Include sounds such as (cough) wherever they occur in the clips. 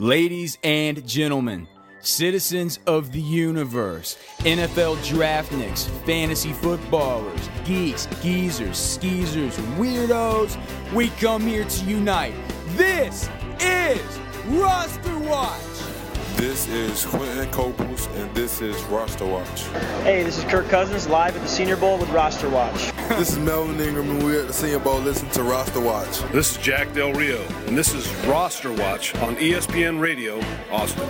Ladies and gentlemen, citizens of the universe, NFL draftniks, fantasy footballers, geeks, geezers, skeezers, weirdos, we come here to unite. This is Roster Watch. This is Quinton Coples, and this is Roster Watch. Hey, this is Kirk Cousins live at the Senior Bowl with Roster Watch. This is Melvin Ingram, and we're at the Senior Bowl listening to Roster Watch. This is Jack Del Rio, and this is Roster Watch on ESPN Radio, Austin.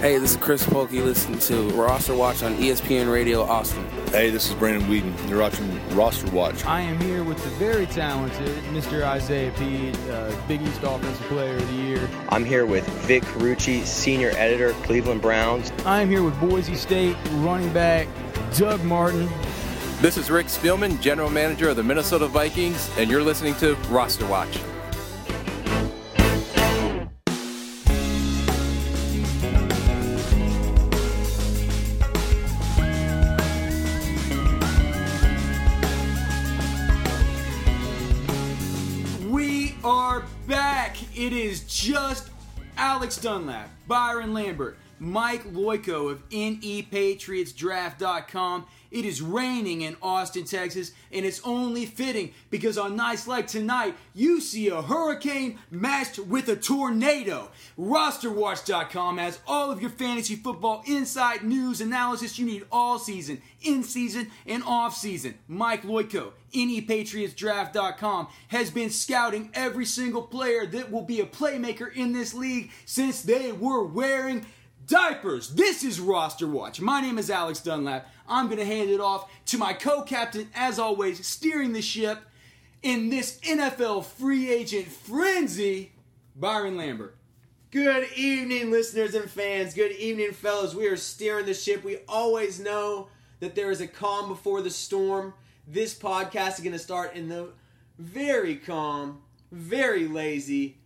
Hey, this is Chris Polkey. Listen to Roster Watch on ESPN Radio Austin. Hey, this is Brandon Weeden. You're watching Roster Watch. I am here with the very talented Mr. Isaiah Pead, uh, Big East Offensive Player of the Year. I'm here with Vic Carucci, Senior Editor, Cleveland Browns. I am here with Boise State running back Doug Martin. This is Rick Spielman, General Manager of the Minnesota Vikings, and you're listening to Roster Watch. We are back. It is just Alex Dunlap, Byron Lambert, Mike Loyko of NEPatriotsDraft.com. It is raining in Austin, Texas, and it's only fitting because on nights like tonight, you see a hurricane matched with a tornado. RosterWatch.com has all of your fantasy football inside news, analysis you need all season, in season, and off season. Mike Loyko, NEPatriotsDraft.com, has been scouting every single player that will be a playmaker in this league since they were wearing diapers. This is Roster Watch. My name is Alex Dunlap. I'm going to hand it off to my co captain, as always, steering the ship in this NFL free agent frenzy, Byron Lambert. Good evening, listeners and fans. Good evening, fellas. We are steering the ship. We always know that there is a calm before the storm. This podcast is going to start in the very calm, very lazy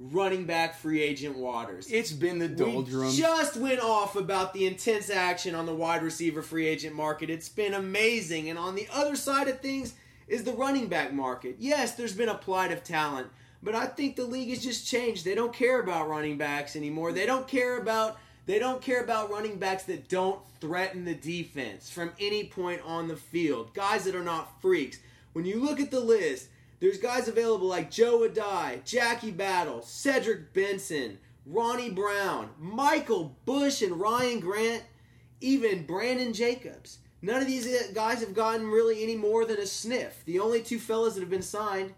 running back free agent waters. It's been the doldrums. We just went off about the intense action on the wide receiver free agent market. It's been amazing. And on the other side of things is the running back market. Yes, there's been a plight of talent, but I think the league has just changed. They don't care about running backs anymore. They don't care about they don't care about running backs that don't threaten the defense from any point on the field. Guys that are not freaks. When you look at the list, there's guys available like Joe Addai, Jackie Battle, Cedric Benson, Ronnie Brown, Michael Bush, and Ryan Grant, even Brandon Jacobs. None of these guys have gotten really any more than a sniff. The only two fellas that have been signed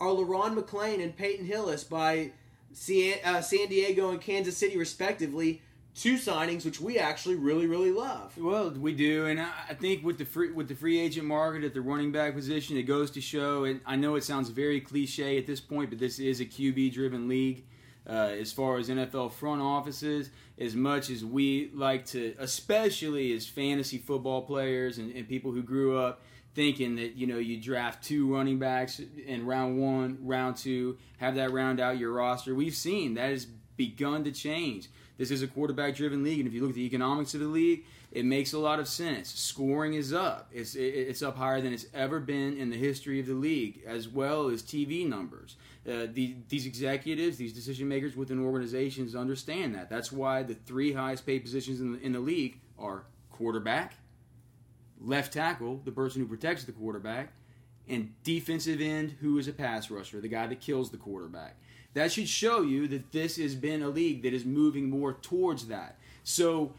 are Le'Ron McClain and Peyton Hillis by San, uh, Diego and Kansas City, respectively. Two signings which we actually really, really love. Well, we do, and I think with the free with the free agent market at the running back position, it goes to show. And I know it sounds very cliche at this point, but this is a QB driven league. Uh, as far as NFL front offices, as much as we like to, especially as fantasy football players and, and people who grew up thinking that you know you draft two running backs in round one, round two, have that round out your roster. We've seen that has begun to change. This is a quarterback driven league, and if you look at the economics of the league, it makes a lot of sense. Scoring is up. It's it- it's up higher than it's ever been in the history of the league, as well as TV numbers. Uh, the, these executives, these decision makers within organizations understand that. That's why the three highest paid positions in the, in the league are quarterback, left tackle, the person who protects the quarterback, and defensive end, who is a pass rusher, the guy that kills the quarterback. That should show you that this has been a league that is moving more towards that. So,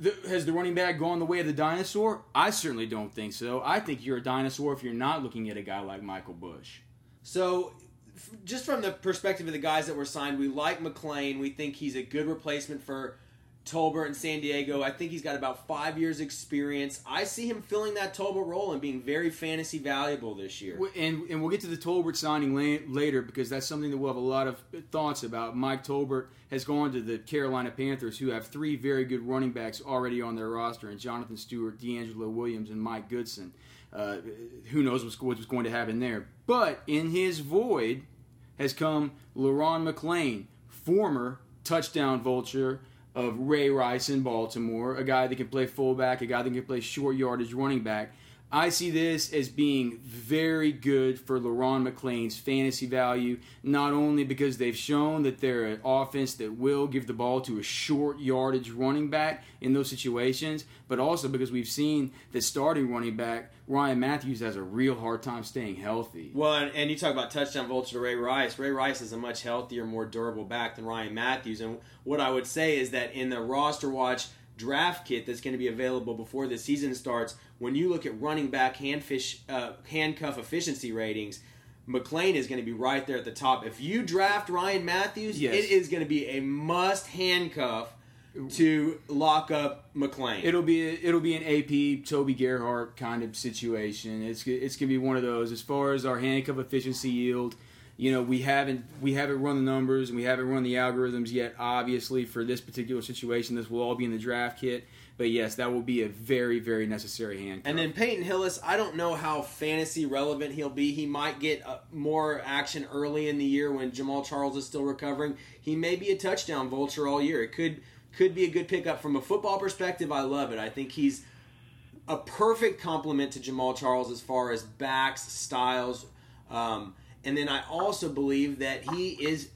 the, has the running back gone the way of the dinosaur? I certainly don't think so. I think you're a dinosaur if you're not looking at a guy like Michael Bush. So, f- just from the perspective of the guys that were signed, we like McClain. We think he's a good replacement for Tolbert in San Diego. I think he's got about five years' experience. I see him filling that Tolbert role and being very fantasy valuable this year. And, and we'll get to the Tolbert signing la- later because that's something that we'll have a lot of thoughts about. Mike Tolbert has gone to the Carolina Panthers, who have three very good running backs already on their roster, and Jonathan Stewart, DeAngelo Williams, and Mike Goodson. Uh, who knows what's, what's going to happen there? But in his void has come Le'Ron McClain, former touchdown vulture of Ray Rice in Baltimore, a guy that can play fullback, a guy that can play short yardage running back. I see this as being very good for Le'Ron McClain's fantasy value, not only because they've shown that they're an offense that will give the ball to a short yardage running back in those situations, but also because we've seen that starting running back Ryan Mathews has a real hard time staying healthy. Well, and, and you talk about touchdown vulture to Ray Rice. Ray Rice is a much healthier, more durable back than Ryan Mathews. And what I would say is that in the roster watch draft kit that's going to be available before the season starts, when you look at running back handfish, uh, handcuff efficiency ratings, McClain is going to be right there at the top. If you draft Ryan Mathews, Yes. it is going to be a must handcuff to lock up McClain. It'll be it'll be an AP Toby Gerhart kind of situation. It's it's gonna be one of those. As far as our handcuff efficiency yield, you know we haven't we haven't run the numbers and we haven't run the algorithms yet. Obviously, for this particular situation, this will all be in the draft kit. But yes, that will be a very very necessary hand And then Peyton Hillis, I don't know how fantasy relevant he'll be. He might get uh, more action early in the year when Jamaal Charles is still recovering. He may be a touchdown vulture all year. It could could be a good pickup from a football perspective. I love it. I think he's a perfect complement to Jamaal Charles as far as backs, styles, um, and then I also believe that he is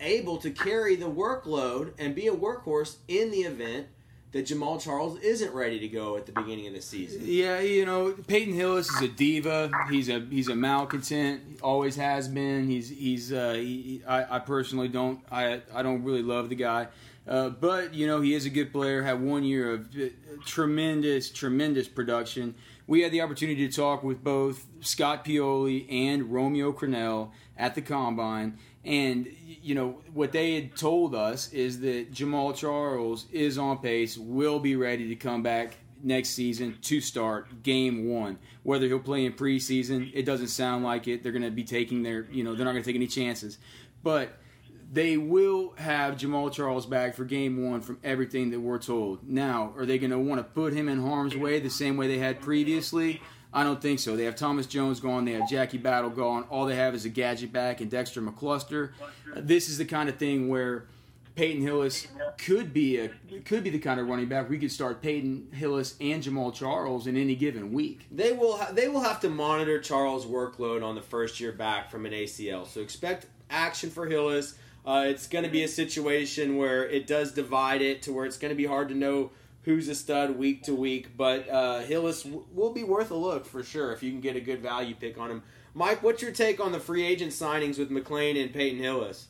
able to carry the workload and be a workhorse in the event that Jamaal Charles isn't ready to go at the beginning of the season. Yeah, you know, Peyton Hillis is a diva. He's a he's a malcontent. Always has been. He's he's. Uh, he, I, I personally don't. I I don't really love the guy, uh, but you know he is a good player. Had one year of uh, tremendous tremendous production. We had the opportunity to talk with both Scott Pioli and Romeo Crennel at the combine, and you know what they had told us is that Jamaal Charles is on pace, will be ready to come back next season to start game one. Whether he'll play in preseason, it doesn't sound like it. They're going to be taking their, you know, they're not going to take any chances. But they will have Jamaal Charles back for game one from everything that we're told. Now, are they going to want to put him in harm's way the same way they had previously? I don't think so. They have Thomas Jones gone. They have Jackie Battle gone. All they have is a gadget back and Dexter McCluster. This is the kind of thing where Peyton Hillis could be a could be the kind of running back we could start Peyton Hillis and Jamaal Charles in any given week. They will ha- they will have to monitor Charles' workload on the first year back from an ACL. So expect action for Hillis. Uh, it's going to be a situation where it does divide it to where it's going to be hard to know who's a stud week to week. But uh, Hillis w- will be worth a look for sure if you can get a good value pick on him. Mike, what's your take on the free agent signings with McClain and Peyton Hillis?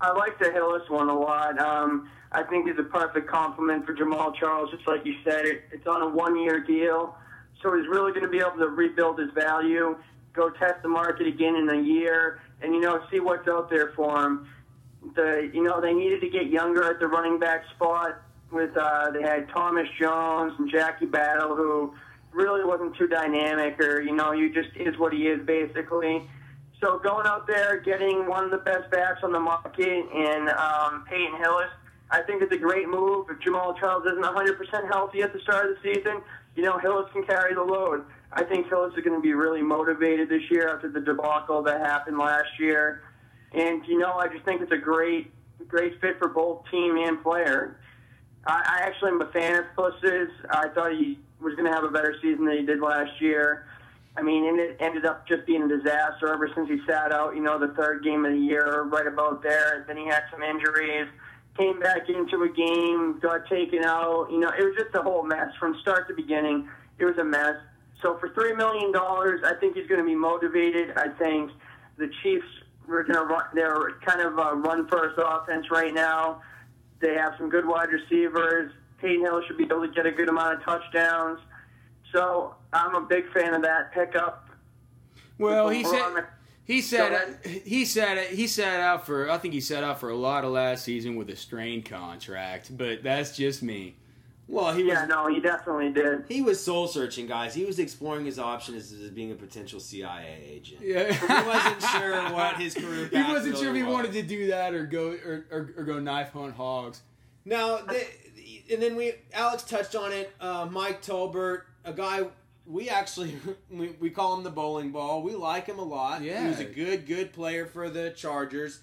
I like the Hillis one a lot. Um, I think he's a perfect complement for Jamaal Charles. Just like you said, it, it's on a one-year deal, so he's really going to be able to rebuild his value, go test the market again in a year, and you know see what's out there for him. The you know they needed to get younger at the running back spot. With uh, they had Thomas Jones and Jackie Battle, who really wasn't too dynamic, or you know you just is what he is basically. So going out there, getting one of the best backs on the market in um, Peyton Hillis, I think it's a great move. If Jamaal Charles isn't 100% healthy at the start of the season, you know Hillis can carry the load. I think Hillis is going to be really motivated this year after the debacle that happened last year, and you know I just think it's a great, great fit for both team and player. I, I actually am a fan of Hillis's. I thought he was going to have a better season than he did last year. I mean, and it ended up just being a disaster ever since he sat out, you know, the third game of the year, right about there. And then he had some injuries, came back into a game, got taken out. You know, it was just a whole mess from start to beginning. It was a mess. So for three million dollars, I think he's going to be motivated. I think the Chiefs are going to run. They're kind of a run first offense right now. They have some good wide receivers. Peyton Hill should be able to get a good amount of touchdowns. So I'm a big fan of that pickup. Well, he said he said he said he sat out for I think he sat out for a lot of last season with a strained contract, but that's just me. Well, he Yeah, was no, he definitely did. he was soul searching, guys. He was exploring his options as, as being a potential CIA agent. Yeah. he wasn't sure what his career. Was. (laughs) He wasn't sure if he was. wanted to do that or go or, or, or go knife hunt hogs. Now, they, and then we Alex touched on it. Uh, Mike Tolbert, a guy we actually (laughs) we, we call him the bowling ball. We like him a lot. Yeah. he was a good good player for the Chargers.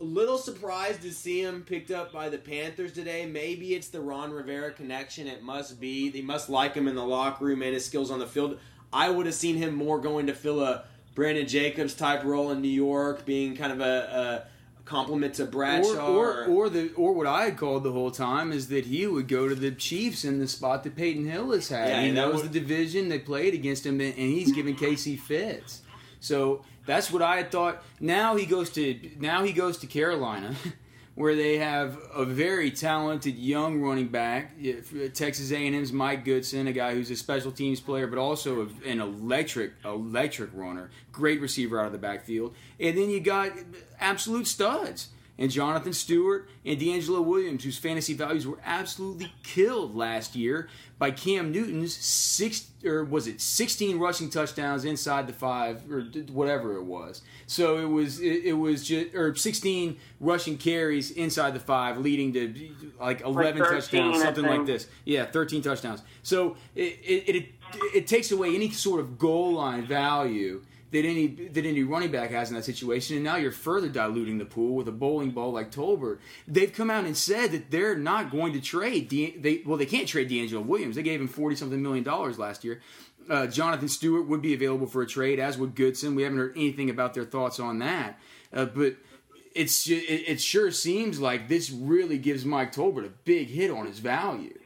A little surprised to see him picked up by the Panthers today. Maybe it's the Ron Rivera connection. It must be. They must like him in the locker room and his skills on the field. I would have seen him more going to fill a Brandon Jacobs type role in New York, being kind of a, a compliment to Bradshaw. Or, or, or the or what I had called the whole time is that he would go to the Chiefs in the spot that Peyton Hill has had. Yeah, he that knows would- the division they played against him, and he's giving Casey fits. So that's what I had thought. Now he goes to now he goes to Carolina, (laughs) where they have a very talented young running back. Texas A&M's Mike Goodson, a guy who's a special teams player, but also an electric electric runner, great receiver out of the backfield. And then you got absolute studs and Jonathan Stewart and DeAngelo Williams, whose fantasy values were absolutely killed last year by Cam Newton's six or was it sixteen rushing touchdowns inside the five or whatever it was. So it was it, it was just or sixteen rushing carries inside the five, leading to like eleven 13, touchdowns, something like this. Yeah, thirteen touchdowns. So it it, it it takes away any sort of goal line value that any that any running back has in that situation, and now you're further diluting the pool with a bowling ball like Tolbert. They've come out and said that they're not going to trade. De- they well, they can't trade DeAngelo Williams. They gave him forty something million dollars last year. Uh, Jonathan Stewart would be available for a trade, as would Goodson. We haven't heard anything about their thoughts on that, uh, but. It's it, it sure seems like this really gives Mike Tolbert a big hit on his value.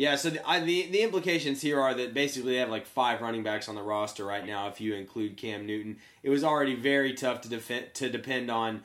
Yeah, so the, I, the the implications here are that basically they have like five running backs on the roster right now. If you include Cam Newton, it was already very tough to defend to depend on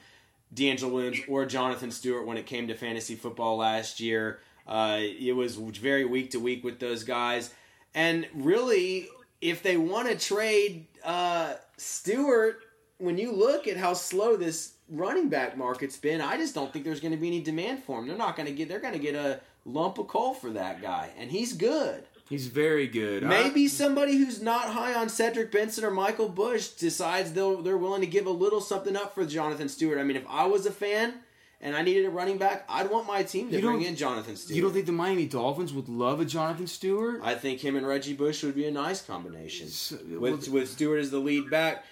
DeAngelo Williams or Jonathan Stewart when it came to fantasy football last year. Uh, it was very week to week with those guys, and really, if they want to trade uh, Stewart, when you look at how slow this running back market's been, I just don't think there's going to be any demand for him. They're not going to get. They're going to get a lump of coal for that guy, and he's good. He's very good. I- Maybe somebody who's not high on Cedric Benson or Michael Bush decides they'll they're willing to give a little something up for Jonathan Stewart. I mean, if I was a fan and I needed a running back, I'd want my team to bring in Jonathan Stewart. You don't think the Miami Dolphins would love a Jonathan Stewart? I think him and Reggie Bush would be a nice combination So- with well- with Stewart as the lead back,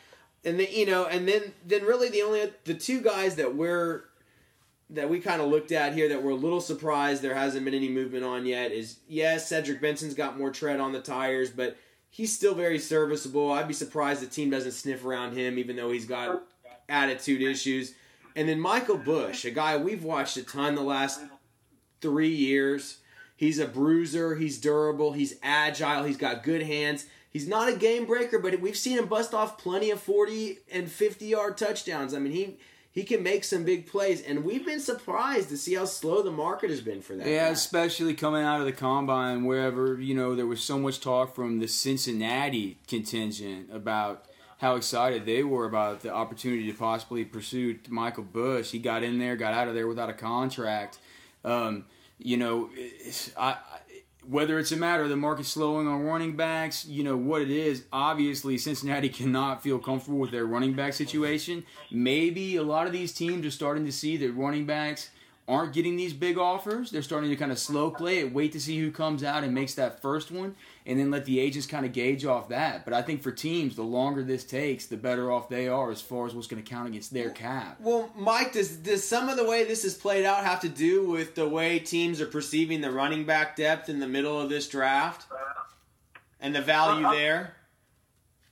and then you know, and then then really the only the two guys that we're that we kind of looked at here that we're a little surprised there hasn't been any movement on yet is yes, Cedric Benson's got more tread on the tires, but he's still very serviceable. I'd be surprised the team doesn't sniff around him, even though he's got attitude issues. And then Michael Bush, a guy we've watched a ton the last three years. He's a bruiser. He's durable. He's agile. He's got good hands. He's not a game breaker, but we've seen him bust off plenty of 40 and 50 yard touchdowns. I mean, he he can make some big plays, and we've been surprised to see how slow the market has been for that. Yeah, guy. especially coming out of the combine, wherever you know there was so much talk from the Cincinnati contingent about how excited they were about the opportunity to possibly pursue Michael Bush. He got in there, got out of there without a contract. Um, you know, I, I, whether it's a matter of the market slowing on running backs, you know what it is. Obviously, Cincinnati (laughs) cannot feel comfortable with their running back situation. Maybe a lot of these teams are starting to see that running backs aren't getting these big offers. They're starting to kind of slow play it, wait to see who comes out and makes that first one, and then let the agents kind of gauge off that. But I think for teams, the longer this takes, the better off they are as far as what's going to count against their cap. Well, Mike, does does some of the way this is played out have to do with the way teams are perceiving the running back depth in the middle of this draft and the value Uh, there?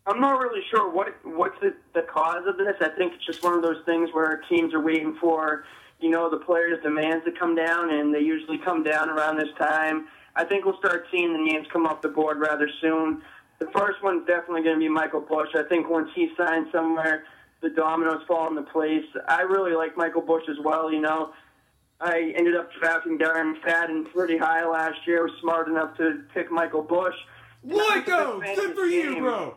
I'm not really sure what what's the, the cause of this. I think it's just one of those things where teams are waiting for, you know, the players' demands to come down, and they usually come down around this time. I think we'll start seeing the names come off the board rather soon. The first one's definitely going to be Michael Bush. I think once he signs somewhere, the dominoes fall into place. I really like Michael Bush as well. You know, I ended up drafting Darren McFadden pretty high last year. I was smart enough to pick Michael Bush. Boy, go! Good for you, game. bro.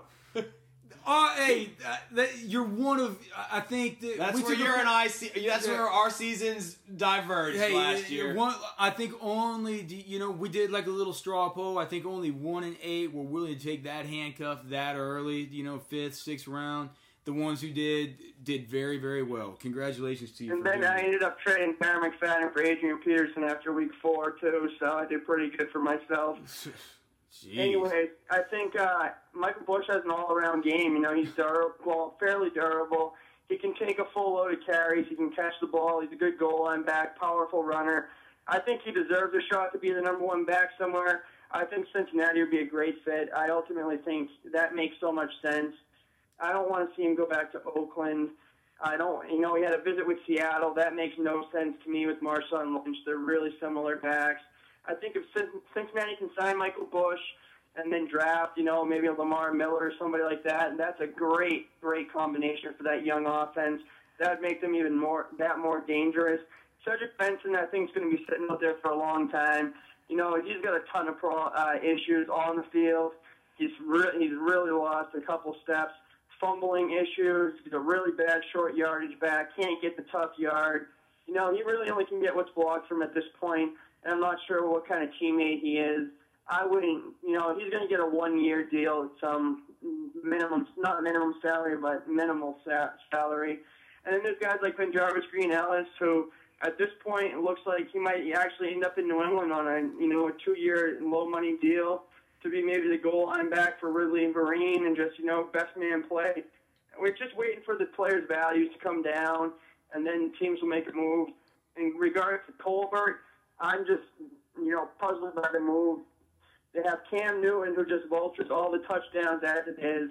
Uh, hey, uh, that, you're one of. I think that That's we where took your and I see. That's Yeah. where our seasons diverged Hey, last year. One, I think only you know we did like a little straw poll. I think only one in eight were willing to take that handcuff that early. You know, fifth, sixth round. The ones who did did very, very well. Congratulations to you. And for then doing I it. ended up trading Darren McFadden for Adrian Peterson after week four too, so I did pretty good for myself. (laughs) Jeez. Anyway, I think uh, Michael Bush has an all-around game. You know, he's durable, fairly durable. He can take a full load of carries. He can catch the ball. He's a good goal line back, powerful runner. I think he deserves a shot to be the number one back somewhere. I think Cincinnati would be a great fit. I ultimately think that makes so much sense. I don't want to see him go back to Oakland. I don't, you know, he had a visit with Seattle. That makes no sense to me with Marshawn Lynch. They're really similar backs. I think if Cincinnati can sign Michael Bush and then draft, you know, maybe a Lamar Miller or somebody like that, and that's a great, great combination for that young offense. That would make them even more, that more dangerous. Cedric Benson, I think, is going to be sitting out there for a long time. You know, he's got a ton of pro, uh, issues on the field. He's re- he's really lost a couple steps fumbling issues. He's a really bad short yardage back. Can't get the tough yard. You know, he really only can get what's blocked from at this point. And I'm not sure what kind of teammate he is. I wouldn't, you know, he's going to get a one-year deal at some um, minimum, not minimum salary, but minimal sa- salary. And then there's guys like BenJarvus Green-Ellis, who at this point it looks like he might actually end up in New England on a, you know, a two-year low-money deal to be maybe the goal line back for Ridley and Vereen and just, you know, best man play. We're just waiting for the players' values to come down, and then teams will make a move. In regards to Colbert, I'm just, you know, puzzled by the move. They have Cam Newton, who just vultures all the touchdowns as it is.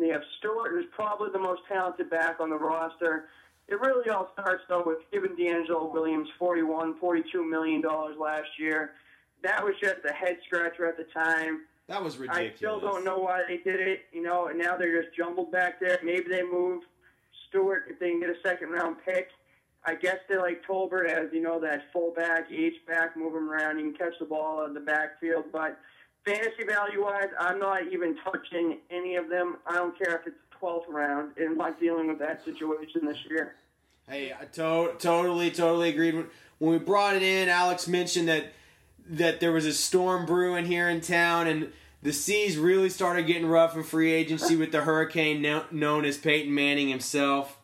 They have Stewart, who's probably the most talented back on the roster. It really all starts, though, with giving DeAngelo Williams $41, $42 million last year that was just a head scratcher at the time. That was ridiculous. I still don't know why they did it, you know, and now they're just jumbled back there. Maybe they move Stewart if they can get a second round pick. I guess they like Tolbert as, you know, that fullback, H back, move him around. You can catch the ball in the backfield. But fantasy value wise, I'm not even touching any of them. I don't care if it's 12th round. And not dealing with that situation this year. Hey, I to- totally, totally agreed. When we brought it in, Alex mentioned that that there was a storm brewing here in town and the seas really started getting rough in free agency with the hurricane known as Peyton Manning himself.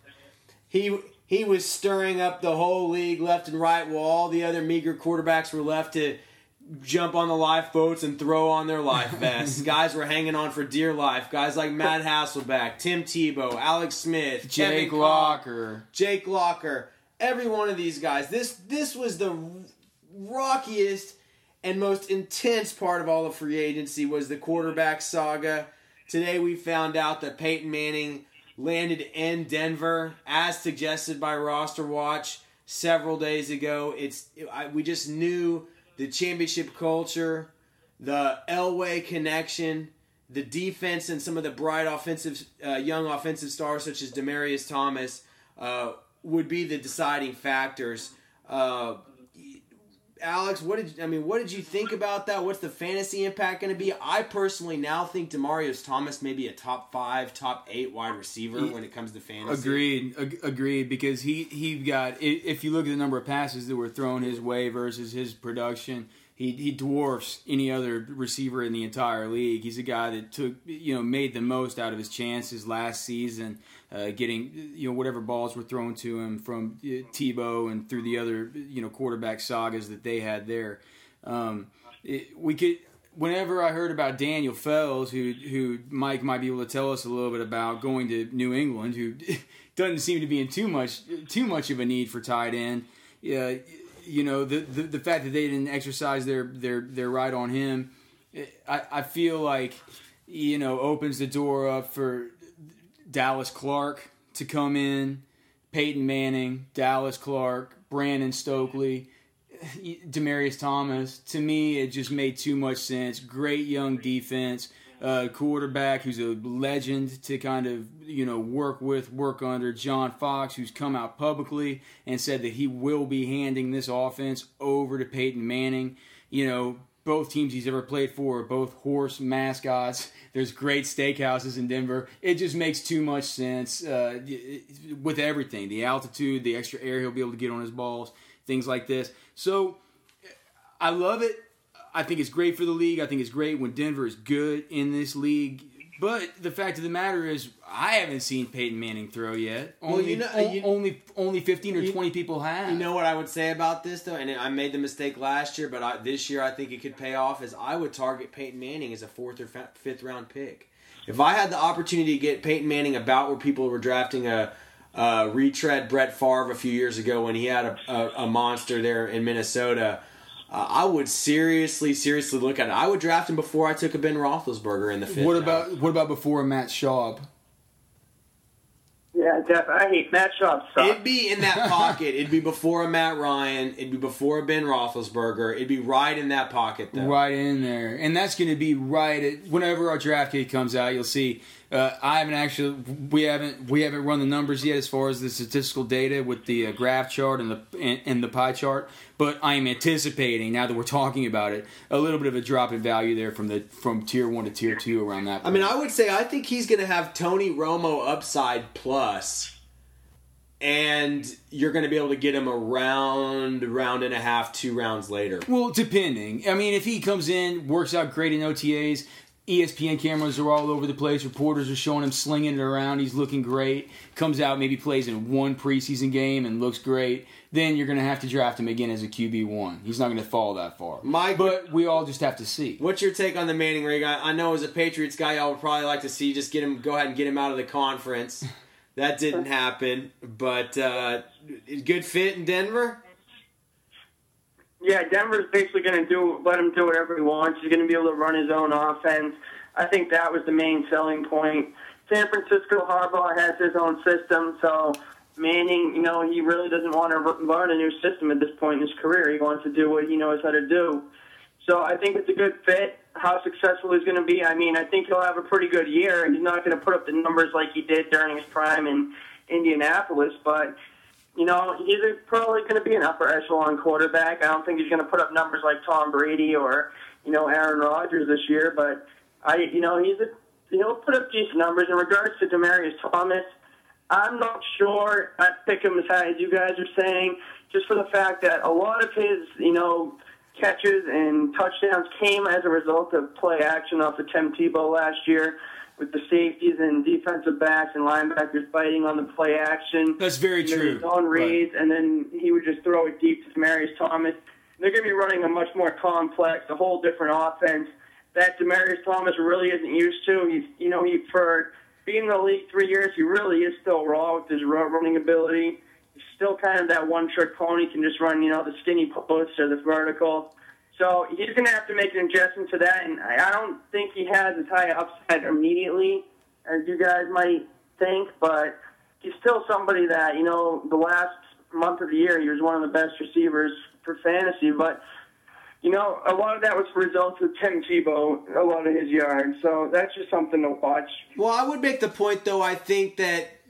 He he was stirring up the whole league left and right while all the other meager quarterbacks were left to jump on the lifeboats and throw on their life (laughs) vests. Guys were hanging on for dear life. Guys like Matt Hasselbeck, Tim Tebow, Alex Smith, Jake Locker, Jake Locker. Every one of these guys. This this was the rockiest and most intense part of all of free agency was the quarterback saga. Today we found out that Peyton Manning landed in Denver as suggested by Roster Watch several days ago. It's I, we just knew the championship culture, the Elway connection, the defense, and some of the bright offensive, uh, young offensive stars such as Demaryius Thomas uh, would be the deciding factors. Uh, Alex, what did I mean? What did you think about that? What's the fantasy impact going to be? I personally now think Demaryius Thomas may be a top five, top eight wide receiver when it comes to fantasy. Agreed, ag- agreed. Because he he got if you look at the number of passes that were thrown his way versus his production, he he dwarfs any other receiver in the entire league. He's a guy that took you know made the most out of his chances last season, uh, getting you know whatever balls were thrown to him from uh, Tebow and through the other you know quarterback sagas that they had there. Um, it, we could whenever I heard about Daniel Fells, who who Mike might be able to tell us a little bit about going to New England, who (laughs) doesn't seem to be in too much too much of a need for tight end. Yeah, you know the, the, the fact that they didn't exercise their their their right on him, I I feel like you know opens the door up for Dallas Clark to come in, Peyton Manning, Dallas Clark, Brandon Stokley. Demaryius Thomas, to me, it just made too much sense. Great young defense, uh, quarterback who's a legend to kind of you know work with, work under. John Fox, who's come out publicly and said that he will be handing this offense over to Peyton Manning. You know, both teams he's ever played for both horse mascots. There's great steakhouses in Denver. It just makes too much sense uh, with everything the altitude, the extra air he'll be able to get on his balls, things like this. So I love it. I think it's great for the league. I think it's great when Denver is good in this league. But the fact of the matter is, I haven't seen Peyton Manning throw yet. Only, well, you know, o- you, only only fifteen or you, twenty people have. You know what I would say about this though, and I made the mistake last year, but I, this year I think it could pay off. Is I would target Peyton Manning as a fourth or fifth round pick. If I had the opportunity to get Peyton Manning about where people were drafting a uh, retread Brett Favre a few years ago when he had a, a, a monster there in Minnesota. Uh, I would seriously, seriously look at it. I would draft him before I took a Ben Roethlisberger in the fifth. What round. about what about before a Matt Schaub? Yeah, Jeff, I hate Matt Schaub. Sucks. It'd be in that pocket. It'd be before a Matt Ryan. It'd be before a Ben Roethlisberger. It'd be right in that pocket, though. Right in there, and that's going to be right at whenever our draft kit comes out. You'll see. Uh, I haven't actually we haven't we haven't run the numbers yet as far as the statistical data with the uh, graph chart and the and, and the pie chart, but I am anticipating now that we're talking about it a little bit of a drop in value there from the from tier one to tier two around that. I mean, I would say I think he's going to have Tony Romo upside plus, and you're going to be able to get him around round and a half, two rounds later. Well, depending. I mean, if he comes in, works out great in OTAs, ESPN cameras are all over the place. Reporters are showing him slinging it around. He's looking great. Comes out, maybe plays in one preseason game and looks great. Then you're going to have to draft him again as a QB one. He's not going to fall that far. Mike, but we all just have to see. What's your take on the Manning rig? I, I know as a Patriots guy, y'all would probably like to see just get him, go ahead and get him out of the conference. (laughs) That didn't happen, but uh, good fit in Denver. Yeah, Denver's basically going to do let him do whatever he wants. He's going to be able to run his own offense. I think that was the main selling point. San Francisco Harbaugh has his own system, so Manning, you know, he really doesn't want to learn a new system at this point in his career. He wants to do what he knows how to do. So I think it's a good fit. How successful he's going to be, I mean, I think he'll have a pretty good year. He's not going to put up the numbers like he did during his prime in Indianapolis, but you know, he's probably going to be an upper echelon quarterback. I don't think he's going to put up numbers like Tom Brady or, you know, Aaron Rodgers this year, but I, you know, he's a, he'll put up decent numbers. In regards to Demaryius Thomas, I'm not sure I pick him as high as you guys are saying, just for the fact that a lot of his, you know, catches and touchdowns came as a result of play action off of Tim Tebow last year with the safeties and defensive backs and linebackers fighting on the play action. That's very and true. Own reads, and then he would just throw it deep to Demaryius Thomas. They're going to be running a much more complex, a whole different offense that Demaryius Thomas really isn't used to. He's, you know, he for being in the league three years, he really is still raw with his running ability. He's still kind of that one-trick pony, can just run, you know, the skinny post or the vertical. So he's going to have to make an adjustment to that, and I don't think he has as high upside immediately as you guys might think, but he's still somebody that, you know, the last month of the year, he was one of the best receivers for fantasy, but, you know, a lot of that was results of Tim Tebow, a lot of his yards, so that's just something to watch. Well, I would make the point, though, I think that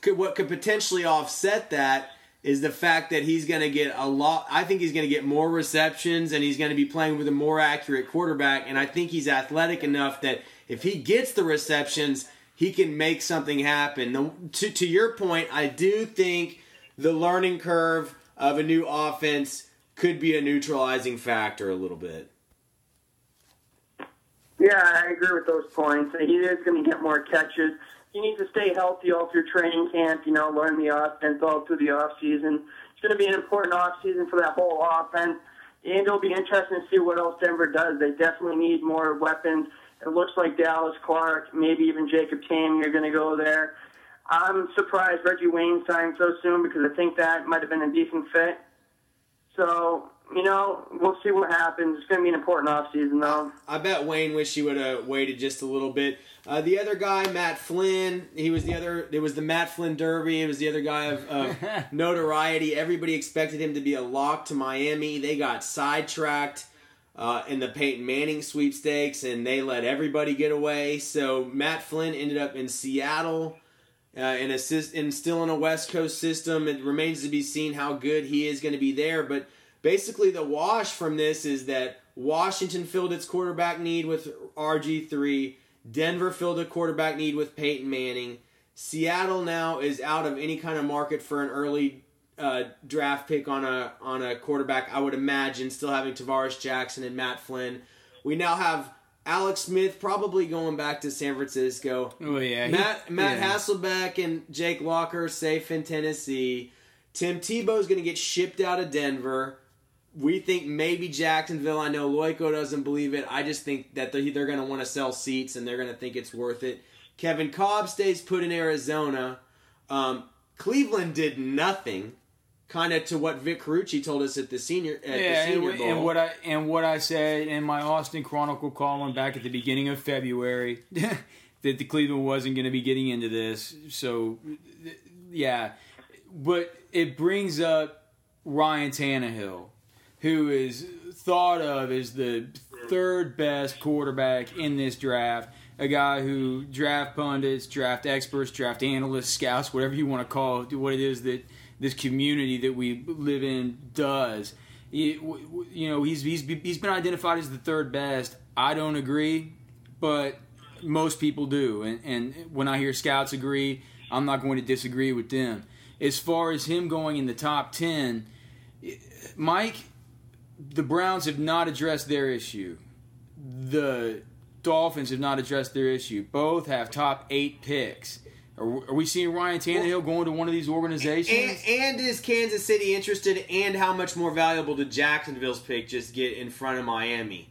could, what could potentially offset that is the fact that he's going to get a lot. I think he's going to get more receptions and he's going to be playing with a more accurate quarterback. And I think he's athletic enough that if he gets the receptions, he can make something happen. The, to, to your point, I do think the learning curve of a new offense could be a neutralizing factor a little bit. Yeah, I agree with those points. He is going to get more catches you need to stay healthy all through training camp, you know, learn the offense all through the off season. It's going to be an important off season for that whole offense. And it'll be interesting to see what else Denver does. They definitely need more weapons. It looks like Dallas Clark, maybe even Jacob Tamme are going to go there. I'm surprised Reggie Wayne signed so soon because I think that might have been a decent fit. So, you know, we'll see what happens. It's going to be an important offseason, though. I bet Wayne wish he would have waited just a little bit. Uh, the other guy, Matt Flynn, he was the other. It was the Matt Flynn Derby. It was the other guy of, of (laughs) notoriety. Everybody expected him to be a lock to Miami. They got sidetracked uh, in the Peyton Manning sweepstakes, and they let everybody get away. So Matt Flynn ended up in Seattle. Uh, in, a, in still in a West Coast system, it remains to be seen how good he is going to be there. But basically, the wash from this is that Washington filled its quarterback need with RG three. Denver filled a quarterback need with Peyton Manning. Seattle now is out of any kind of market for an early uh, draft pick on a on a quarterback. I would imagine still having Tarvaris Jackson and Matt Flynn. We now have Alex Smith probably going back to San Francisco. Oh yeah, Matt Matt yeah. Hasselbeck and Jake Locker safe in Tennessee. Tim Tebow's going to get shipped out of Denver we think maybe Jacksonville. I know Loyko doesn't believe it. I just think that they're, they're going to want to sell seats and they're going to think it's worth it. Kevin Kolb stays put in Arizona. Um, Cleveland did nothing, kind of to what Vic Carucci told us at the senior at yeah, the senior and, bowl. and what I and what I said in my Austin Chronicle column back at the beginning of February (laughs) that the Cleveland wasn't going to be getting into this. So, yeah, but it brings up Ryan Tannehill, who is thought of as the third best quarterback in this draft. A guy who draft pundits, draft experts, draft analysts, scouts, whatever you want to call it, what it is that this community that we live in does. You know, he's he's he's been identified as the third best. I don't agree, but most people do, and and when I hear scouts agree, I'm not going to disagree with them. As far as him going in the top ten, Mike, the Browns have not addressed their issue. The Dolphins have not addressed their issue. Both have top eight picks. Are, are we seeing Ryan Tannehill going to one of these organizations? And, and is Kansas City interested? And how much more valuable did Jacksonville's pick just get in front of Miami?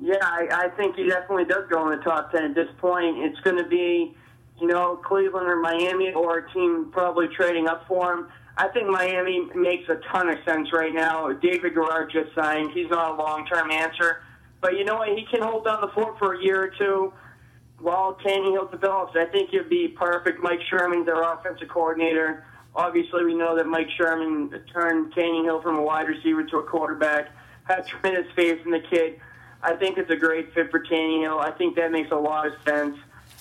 Yeah, I, I think he definitely does go in the top ten at this point. It's going to be, you know, Cleveland or Miami or a team probably trading up for him. I think Miami makes a ton of sense right now. David Garrard just signed. He's not a long-term answer, but you know what? He can hold down the fort for a year or two while Tannehill develops. I think it'd be perfect. Mike Sherman's their offensive coordinator. Obviously, we know that Mike Sherman turned Tannehill from a wide receiver to a quarterback. Has tremendous faith in the kid. I think it's a great fit for Tannehill. I think that makes a lot of sense.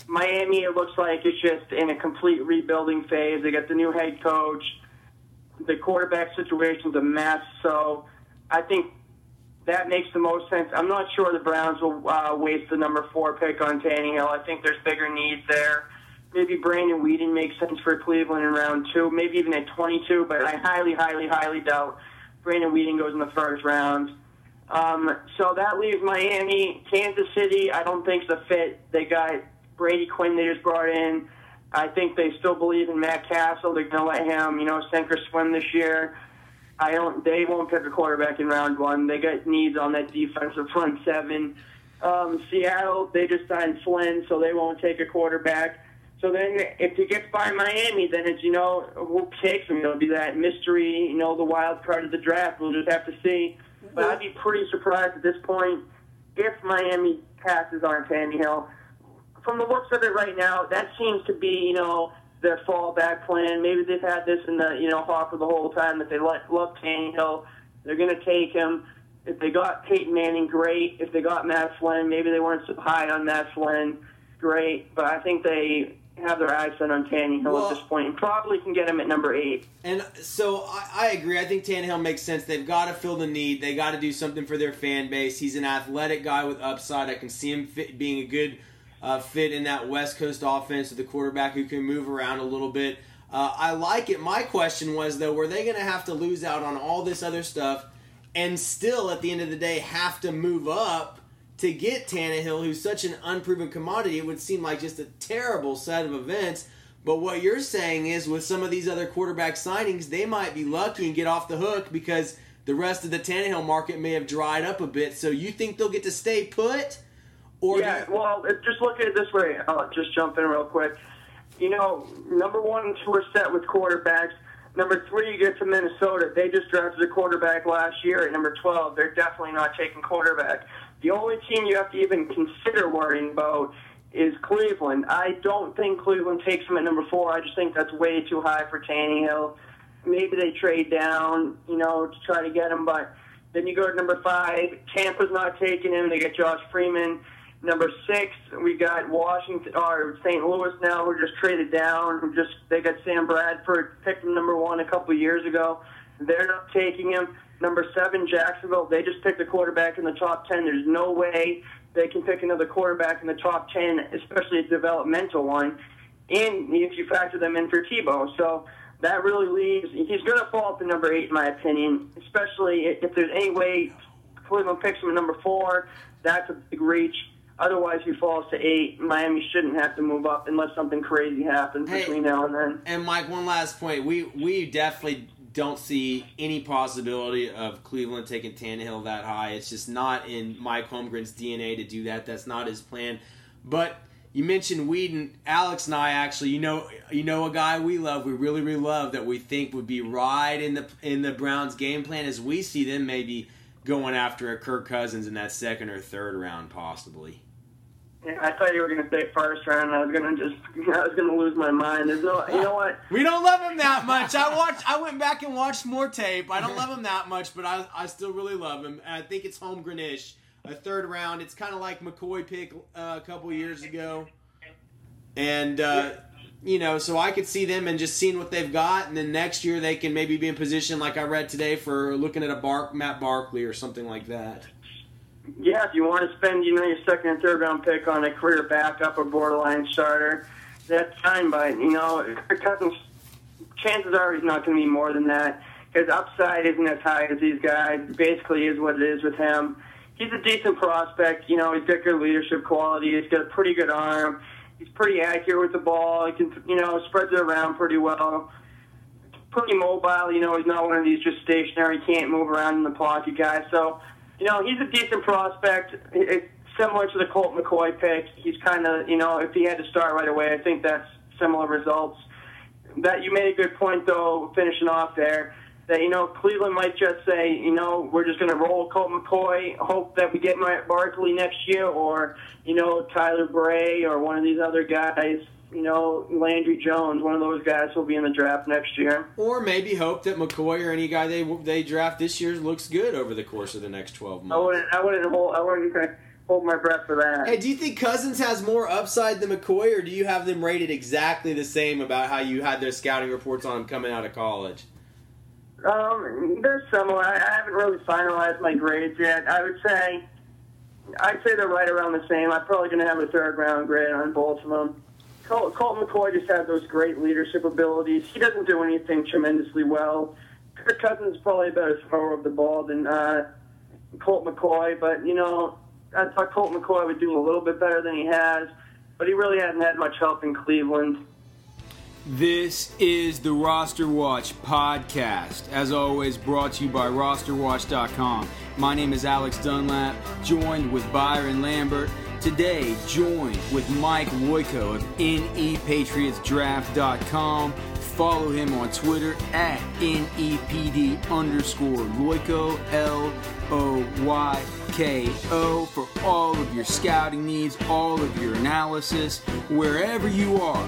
Miami, it looks like it's just in a complete rebuilding phase. They got the new head coach. The quarterback situation's a mess. So I think that makes the most sense. I'm not sure the Browns will uh, waste the number four pick on Tannehill. I think there's bigger needs there. Maybe Brandon Weeden makes sense for Cleveland in round two, maybe even at 22, but I highly, highly, highly doubt Brandon Weeden goes in the first round. Um, so that leaves Miami, Kansas City. I don't think's a fit. They got Brady Quinn they just brought in. I think they still believe in Matt Cassel. They're going to let him, you know, sink or swim this year. I don't. They won't pick a quarterback in round one. They got needs on that defensive front seven. Um, Seattle, they just signed Flynn, so they won't take a quarterback. So then, if he gets by Miami, then it's you know who takes him. It'll be that mystery, you know, the wild card of the draft. We'll just have to see. But I'd be pretty surprised at this point if Miami passes on Tannehill. From the looks of it right now, that seems to be you know their fallback plan. Maybe they've had this in the you know hopper the whole time that they let, love Tannehill. They're going to take him. If they got Peyton Manning, great. If they got Matt Flynn, maybe they weren't so high on Matt Flynn, great. But I think they have their eyes set on Tannehill Well- at this point and probably can get him at number eight. And so I, I agree. I think Tannehill makes sense. They've got to fill the need. They got to do something for their fan base. He's an athletic guy with upside. I can see him fit, being a good uh, fit in that West Coast offense with a quarterback who can move around a little bit. Uh, I like it. My question was though, were they going to have to lose out on all this other stuff and still, at the end of the day, have to move up to get Tannehill, who's such an unproven commodity? It would seem like just a terrible set of events. But what you're saying is, with some of these other quarterback signings, they might be lucky and get off the hook because the rest of the Tannehill market may have dried up a bit. So you think they'll get to stay put? Or yeah, well, just look at it this way. I'll just jump in real quick. You know, number one and two are set with quarterbacks. Number three, you get to Minnesota. They just drafted a quarterback last year at number 12. They're definitely not taking quarterback. The only team you have to even consider worrying about is Cleveland. I don't think Cleveland takes him at number four. I just think that's way too high for Tannehill. Maybe they trade down, you know, to try to get him, but then you go to number five. Tampa's not taking him. They get Josh Freeman. Number six, we got Washington or St. Louis now, who just traded down. Who just they got Sam Bradford, picked him number one a couple years ago. They're not taking him. Number seven, Jacksonville. They just picked a quarterback in the top ten. There's no way they can pick another quarterback in the top ten, especially a developmental one. And if you factor them in for Tebow, so that really leaves. He's going to fall to number eight, in my opinion. Especially if there's any way Cleveland picks him at number four, that's a big reach. Otherwise, he falls to eight. Miami shouldn't have to move up unless something crazy happens Hey. between now and then. And Mike, one last point. We we definitely don't see any possibility of Cleveland taking Tannehill that high. It's just not in Mike Holmgren's DNA to do that. That's not his plan. But you mentioned Weeden. Alex and I actually, you know, you know a guy we love, we really, really love that we think would be right in the in the Browns' game plan as we see them maybe going after a Kirk Cousins in that second or third round, possibly. Yeah, I thought you were to say first round. I was to just, I was to lose my mind. There's no, you know what? We don't love him that much. I watched, I went back and watched more tape. I don't love him that much, but I, I still really love him. I think it's home Holmgrenish, a third round. It's kind of like McCoy pick uh, a couple years ago, and uh, you know, so I could see them and just seeing what they've got, and then next year they can maybe be in position, like I read today, for looking at a Bark Matt Barkley or something like that. Yeah, if you want to spend, you know, your second and third round pick on a career backup or borderline starter, that's fine. But you know, Kirk Cousins, chances are he's not going to be more than that. His upside isn't as high as these guys. Basically, is what it is with him. He's a decent prospect. You know, he's got good leadership quality. He's got a pretty good arm. He's pretty accurate with the ball. He can, you know, spreads it around pretty well. Pretty mobile. You know, he's not one of these just stationary, can't move around in the pocket guys. So you know, he's a decent prospect. It's similar to the Colt McCoy pick. He's kind of, you know, if he had to start right away, I think that's similar results. That you made a good point though, finishing off there. That you know, Cleveland might just say, you know, we're just going to roll Colt McCoy, hope that we get Matt Barkley next year, or you know, Tyler Bray or one of these other guys you know, Landry Jones, one of those guys will be in the draft next year. Or maybe hope that McCoy or any guy they they draft this year looks good over the course of the next twelve months. I wouldn't. I wouldn't hold. I wouldn't hold my breath for that. Hey, do you think Cousins has more upside than McCoy, or do you have them rated exactly the same about how you had their scouting reports on him coming out of college? Um, they're similar. I, I haven't really finalized my grades yet. I would say, I'd say they're right around the same. I'm probably going to have a third round grade on both of them. Colt, McCoy just has those great leadership abilities. He doesn't do anything tremendously well. Kirk Cousins is probably a better thrower of the ball than uh, Colt McCoy, but you know, I thought Colt McCoy would do a little bit better than he has, but he really hasn't had much help in Cleveland. This is the Roster Watch podcast. As always, brought to you by rosterwatch.com. My name is Alex Dunlap, joined with Byron Lambert. Today, joined with Mike Loyko of NEPatriotsDraft.com. Follow him on Twitter at NEPD underscore Loyko, L O Y K O, for all of your scouting needs, all of your analysis, wherever you are.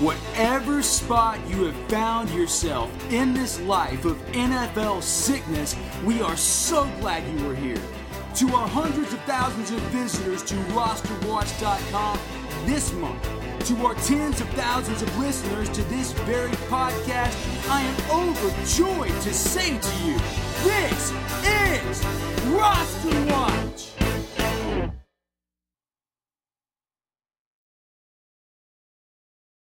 Whatever spot you have found yourself in this life of NFL sickness, we are so glad you are here. To our hundreds of thousands of visitors to rosterwatch.com this month, to our tens of thousands of listeners to this very podcast, I am overjoyed to say to you, this is Roster Watch!